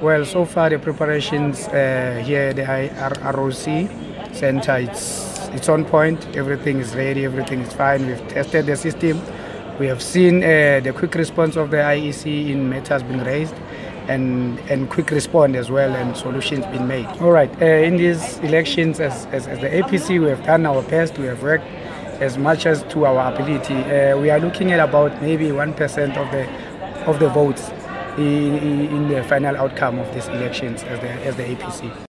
Well, so far the preparations uh, here at the ROC Center, it's, it's on point. Everything is ready, everything is fine. We've tested the system. We have seen uh, the quick response of the IEC in matters being raised and, and quick response as well and solutions being made. All right, uh, in these elections as, as, as, the APC, we have done our best. We have worked as much as to our ability. Uh, we are looking at about maybe 1% of the, of the votes in, the final outcome of these elections as the, as the APC.